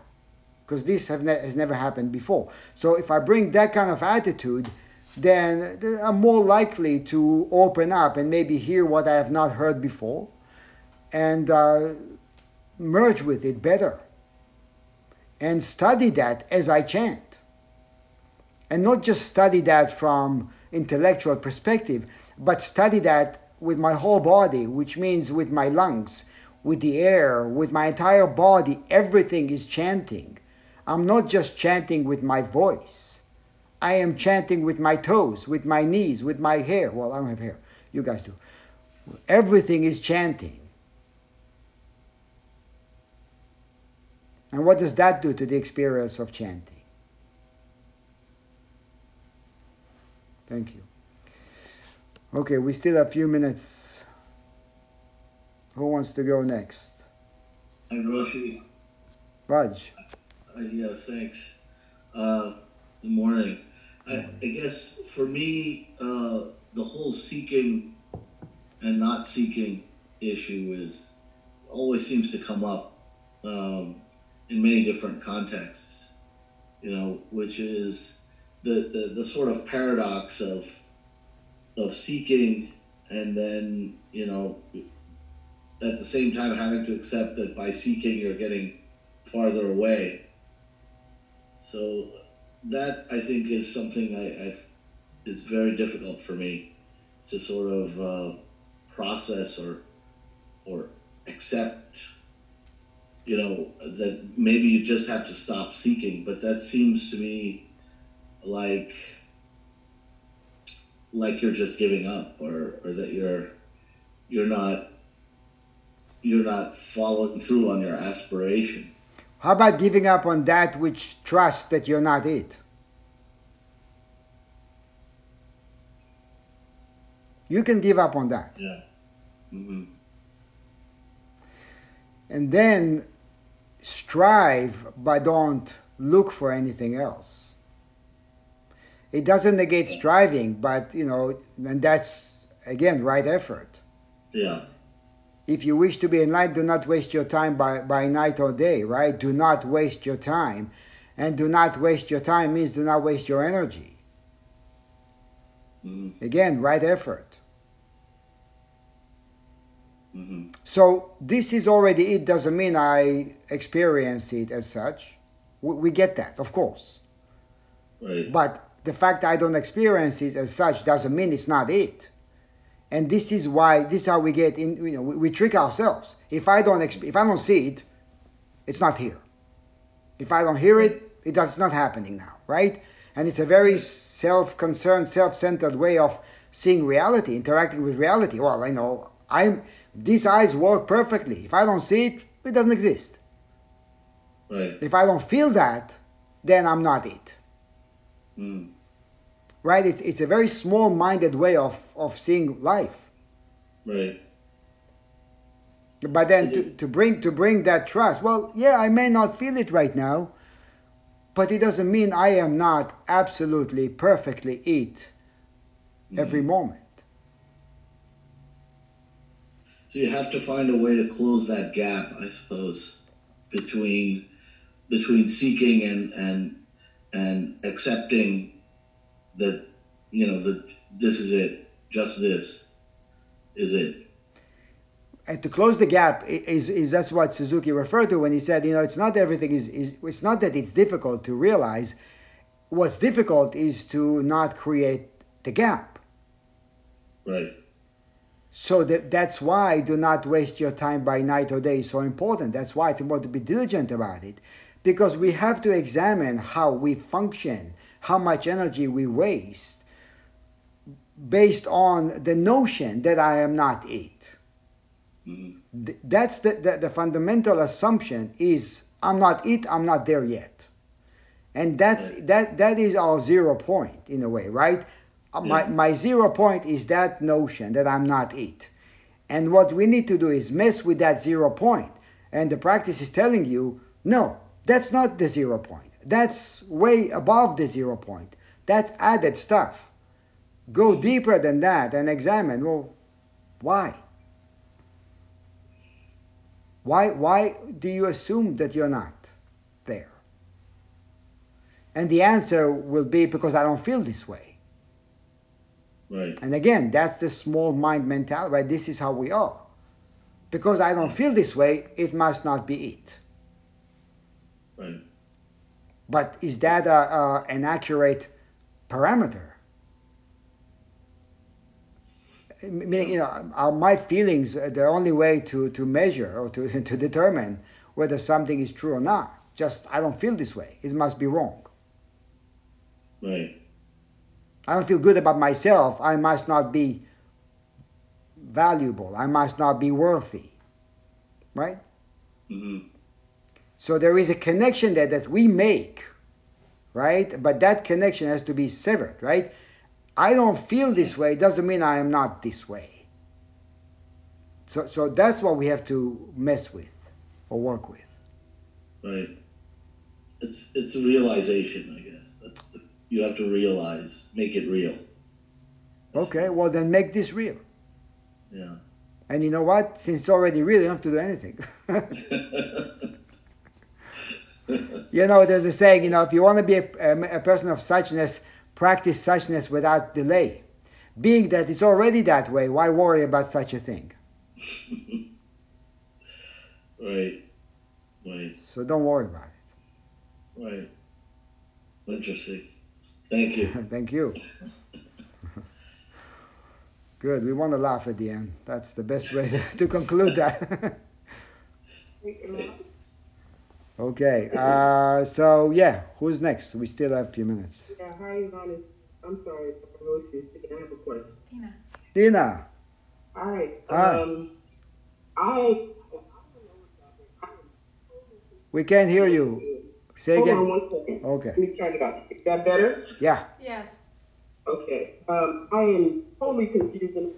because this ne- has never happened before. So if I bring that kind of attitude, then I'm more likely to open up and maybe hear what I have not heard before, and uh, merge with it better, and study that as I chant, and not just study that from intellectual perspective, but study that with my whole body, which means with my lungs, with the air, with my entire body. Everything is chanting. I'm not just chanting with my voice. I am chanting with my toes, with my knees, with my hair. Well, I don't have hair. You guys do. Everything is chanting. And what does that do to the experience of chanting? Thank you. Okay, we still have a few minutes. Who wants to go next? Hi, Roshi. Raj. Uh, yeah, thanks. Uh, good morning. I, I guess for me, uh, the whole seeking and not seeking issue is always seems to come up um, in many different contexts. You know, which is the, the the sort of paradox of of seeking and then you know at the same time having to accept that by seeking you're getting farther away. So that I think is something I, I've it's very difficult for me to sort of uh, process or or accept. You know that maybe you just have to stop seeking, but that seems to me like like you're just giving up, or or that you're you're not you're not following through on your aspiration. How about giving up on that which trusts that you're not it? You can give up on that. Yeah. Mm-hmm. And then strive, but don't look for anything else. It doesn't negate striving, but you know, and that's again right effort. Yeah. If you wish to be enlightened, do not waste your time by, by night or day, right? Do not waste your time. And do not waste your time means do not waste your energy. Mm-hmm. Again, right effort. Mm-hmm. So this is already it, doesn't mean I experience it as such. We, we get that, of course. Right. But the fact I don't experience it as such doesn't mean it's not it. And this is why this is how we get in. You know, we, we trick ourselves. If I don't exp- if I don't see it, it's not here. If I don't hear it, it does it's not happening now, right? And it's a very self-concerned, self-centered way of seeing reality, interacting with reality. Well, I know I'm these eyes work perfectly. If I don't see it, it doesn't exist. Right. If I don't feel that, then I'm not it. Mm. Right? It's, it's a very small minded way of, of seeing life. Right. But then to, to bring to bring that trust, well, yeah, I may not feel it right now, but it doesn't mean I am not absolutely perfectly it every moment. So you have to find a way to close that gap, I suppose, between between seeking and and and accepting that you know that this is it, just this is it. And to close the gap is, is that's what Suzuki referred to when he said, you know, it's not everything is, is it's not that it's difficult to realize. What's difficult is to not create the gap. Right. So that, that's why do not waste your time by night or day is so important. That's why it's important to be diligent about it. Because we have to examine how we function, how much energy we waste based on the notion that I am not it. Mm-hmm. That's the, the, the fundamental assumption is I'm not it, I'm not there yet. And that's that that is our zero point in a way, right? Uh, My, my zero point is that notion that I'm not it. And what we need to do is mess with that zero point. And the practice is telling you, no, that's not the zero point. That's way above the zero point. That's added stuff. Go deeper than that and examine, well, why? Why, why do you assume that you're not there? And the answer will be because I don't feel this way. Right. And again, that's the small mind mentality, right? This is how we are. Because I don't feel this way, it must not be it. Right. But is that a, a, an accurate parameter? Meaning, you know, are my feelings the only way to, to measure or to, to determine whether something is true or not? Just, I don't feel this way. It must be wrong. Right. I don't feel good about myself. I must not be valuable. I must not be worthy. Right? Mm-hmm. So there is a connection there that we make, right? But that connection has to be severed, right? I don't feel this way doesn't mean I am not this way. So, so that's what we have to mess with or work with. Right. It's it's a realization, I guess. That's you have to realize, make it real. Okay, well then make this real. Yeah. And you know what? Since it's already real, you don't have to do anything. you know, there's a saying, you know, if you want to be a, a, a person of suchness, practice suchness without delay. Being that it's already that way, why worry about such a thing? right. Right. So don't worry about it. Right. Interesting. Thank you. Thank you. Good. We want to laugh at the end. That's the best way to, to conclude that. okay. Uh, so yeah, who's next? We still have a few minutes. Yeah, hi, Ivana. I'm sorry, I know she's have a question. Tina. Dina. All right. Hi. Um, I. We can't hear you. Say Hold on one second. Okay. Let me turn it up. Is that better? Yeah. Yes. Okay. Um, I am totally confused and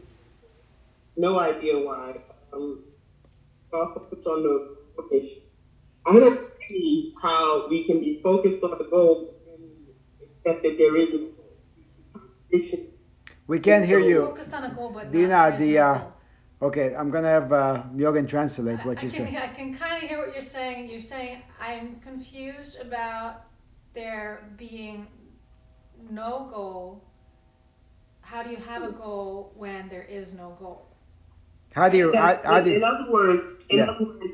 no idea why. Um, I'll focus on the location. I don't see how we can be focused on the goal except accept that there is a contradiction. We can't hear you. Focused on a goal, but Dina, not, the, uh, goal. Okay, I'm gonna have uh, Jürgen translate what I, you I can, say. I can kind of hear what you're saying. You're saying I'm confused about there being no goal. How do you have a goal when there is no goal? How do you? How, That's- how do in other words, in Yeah. other words,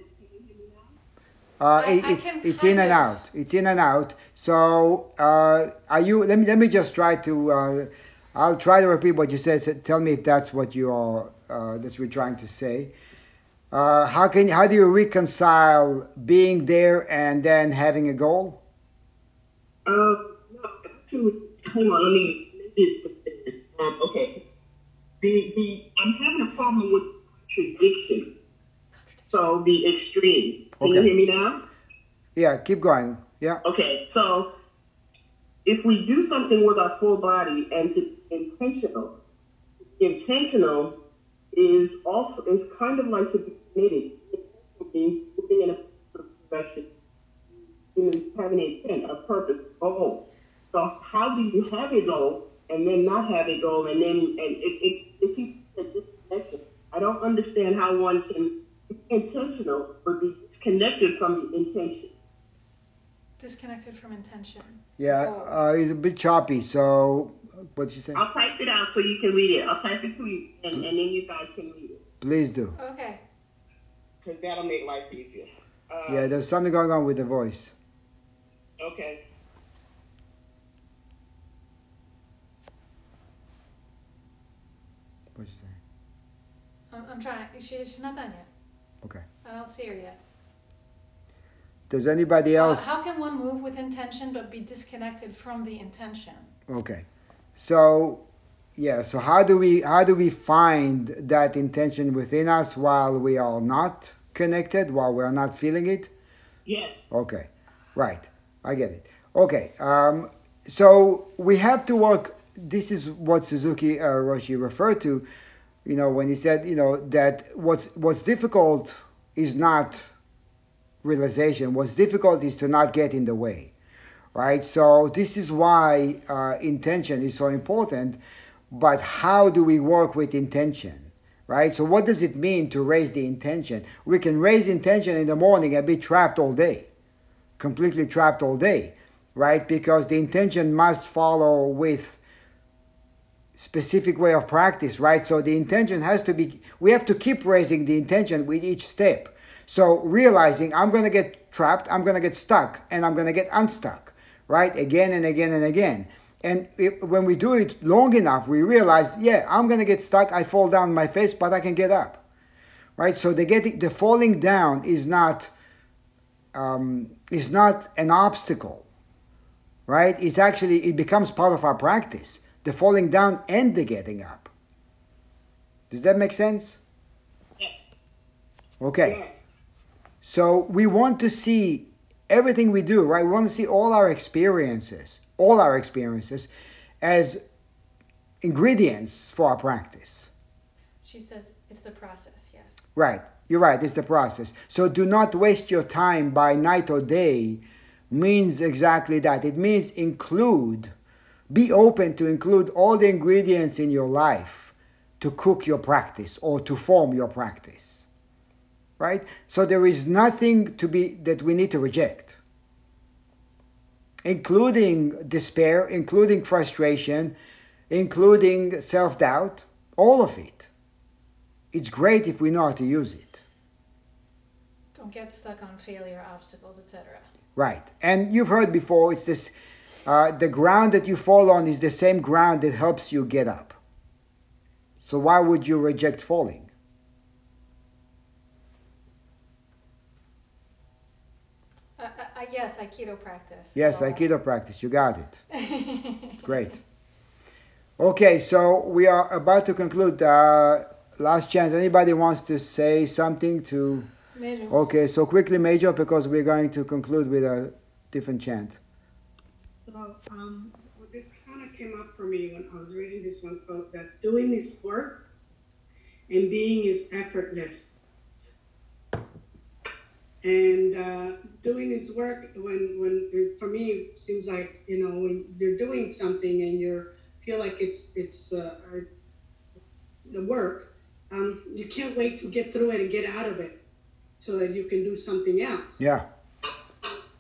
Uh, I- it, I it's it's in kind and out. It's in and out. So uh, are you? Let me let me just try to. I'll try to repeat what you said. So tell me if that's what you are. Uh, that's you're trying to say. Uh, how can how do you reconcile being there and then having a goal? Uh, actually, hold on, let me, um, okay. The, the, I'm having a problem with contradictions. So the extreme. Can you hear me now? Yeah, keep going. Yeah. Okay, so if we do something with our full body and to intentional, intentional is also is kind of like to be committed. It means moving in a direction, meaning having a intent, a purpose, a goal. So how do you have a goal and then not have a goal and then and it, it, it's a disconnection. I don't understand how one can be intentional but be disconnected from the intention. Disconnected from intention. Yeah. Goal. Uh, it's a bit choppy. So what did you say? I'll type it out so you can read it. I'll type it to you, and, and then you guys can read it, Please do. Okay. because that'll make life easier. Uh, Yeah, there's something going on with the voice. Okay. What you say? I'm, I'm trying. She, she's not done yet. Okay. I don't see her yet. Does anybody Uh, else? how can one move with intention but be disconnected from the intention? Okay. So yeah, so how do we how do we find that intention within us while we are not connected, while we are not feeling it? Yes. Okay. Right. I get it. Okay. Um, so we have to work this is what Suzuki uh, Roshi referred to, you know, when he said, you know, that what's what's difficult is not realization. What's difficult is to not get in the way right? So this is why uh, intention is so important. But how do we work with intention, right? So what does it mean to raise the intention? We can raise intention in the morning and be trapped all day, completely trapped all day, right? Because the intention must follow with specific way of practice, right? So the intention has to be. We have to keep raising the intention with each step. So realizing I'm going to get trapped, I'm going to get stuck, and I'm going to get unstuck right? Again and again and again. And if, when we do it long enough, we realize, yeah, I'm gonna get stuck. I fall down my face, but I can get up, right? So the getting, the falling down is not um, is not an obstacle, right? It's actually it becomes part of our practice. The falling down and the getting up. Does that make sense? Yes. Okay. Yes. So we want to see everything we do, right? We want to see all our experiences, all our experiences as ingredients for our practice. She says it's the process, yes. Right. You're right. It's the process. So do not waste your time by night or day means exactly that. It means include Be open to include all the ingredients in your life to cook your practice or to form your practice. Right? So there is nothing to be that we need to reject. Including despair, including frustration, including self-doubt, all of it. It's great if we know how to use it. Don't get stuck on failure, obstacles, etc. Right. And you've heard before, it's this uh, the ground that you fall on is the same ground that helps you get up. So why would you reject falling? Uh, uh, uh, yes, Aikido practice. Yes, Or- Aikido practice. You got it. Great. Okay, so we are about to conclude. Uh, last chance. Anybody wants to say something to? Major. Okay, so quickly, Major, because we're going to conclude with a different chant. So, um, this kind of came up for me when I was reading this one quote that doing is work and being is effortless. And uh, doing this work, when when it, for me, it seems like you know when you're doing something and you feel like it's it's uh, the work, um, you can't wait to get through it and get out of it, so that you can do something else. Yeah.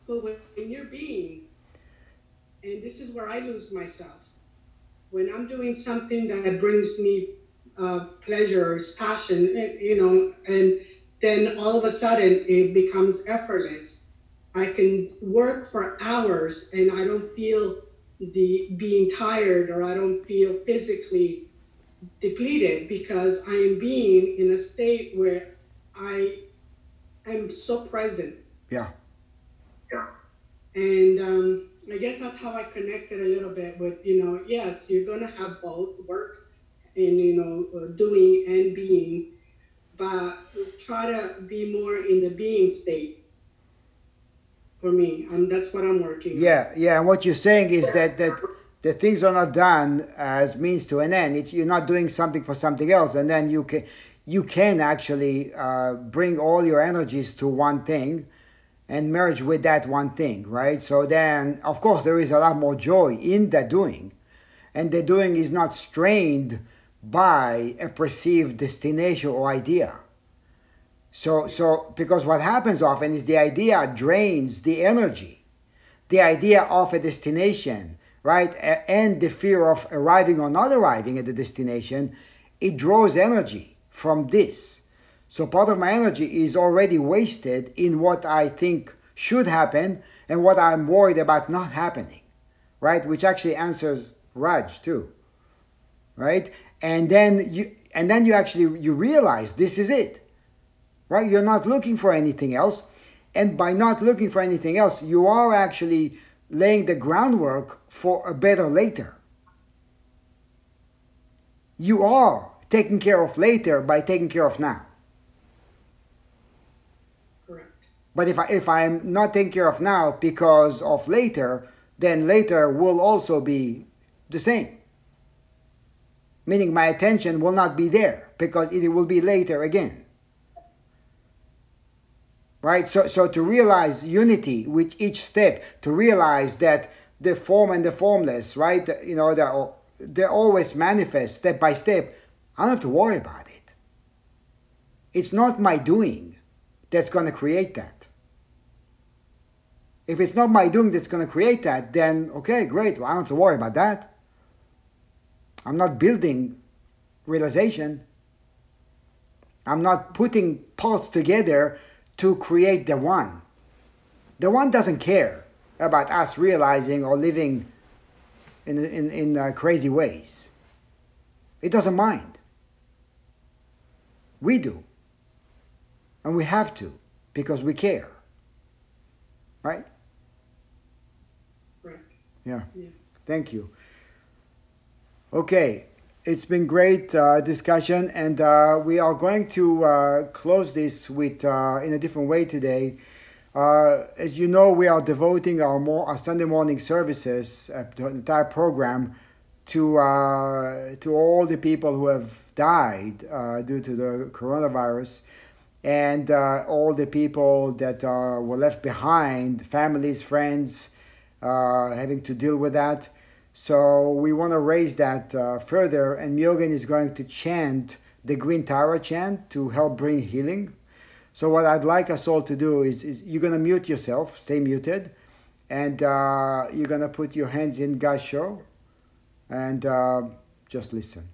But when, when you're being, and this is where I lose myself, when I'm doing something that brings me uh, pleasure, passion, and, you know, and then all of a sudden it becomes effortless. I can work for hours and I don't feel the being tired or I don't feel physically depleted because I am being in a state where I am so present. Yeah. Yeah. And um, I guess that's how I connected a little bit with, you know, yes, you're going to have both work and, you know, doing and being, but try to be more in the being state for me. And that's what I'm working on. Yeah, yeah. And what you're saying is that that the things are not done as means to an end. It's you're not doing something for something else, and then you can you can actually uh, bring all your energies to one thing and merge with that one thing, right? So then, of course, there is a lot more joy in the doing, and the doing is not strained by a perceived destination or idea. So, so because what happens often is the idea drains the energy, the idea of a destination, right, and the fear of arriving or not arriving at the destination, it draws energy from this. So part of my energy is already wasted in what I think should happen and what I'm worried about not happening, right? Which actually answers Raj too, right? And then you and then you actually you realize this is it right? You're not looking for anything else. And by not looking for anything else, you are actually laying the groundwork for a better later. You are taking care of later by taking care of now. Correct. But if I if I'm not taking care of now because of later, then later will also be the same. Meaning my attention will not be there because it will be later again. Right? So so to realize unity with each step, to realize that the form and the formless, right? You know, they're, they're always manifest step by step. I don't have to worry about it. It's not my doing that's going to create that. If it's not my doing that's going to create that, then okay, great. Well, I don't have to worry about that. I'm not building realization. I'm not putting parts together to create the one. The one doesn't care about us realizing or living in, in, in uh, crazy ways. It doesn't mind. We do. And we have to because we care. Right? Right. Yeah. Yeah. Thank you. Okay, it's been great uh, discussion, and uh, we are going to uh, close this with uh, in a different way today. Uh, as you know, we are devoting our, more, our Sunday morning services, uh, the entire program, to to all the people who have died due to the coronavirus, and all the people that were left behind, families, friends, having to deal with that. So we want to raise that uh, further, and Myogen is going to chant the Green Tara chant to help bring healing. So what I'd like us all to do is, is you're going to mute yourself, stay muted, and uh, you're going to put your hands in Gasho and uh, just listen.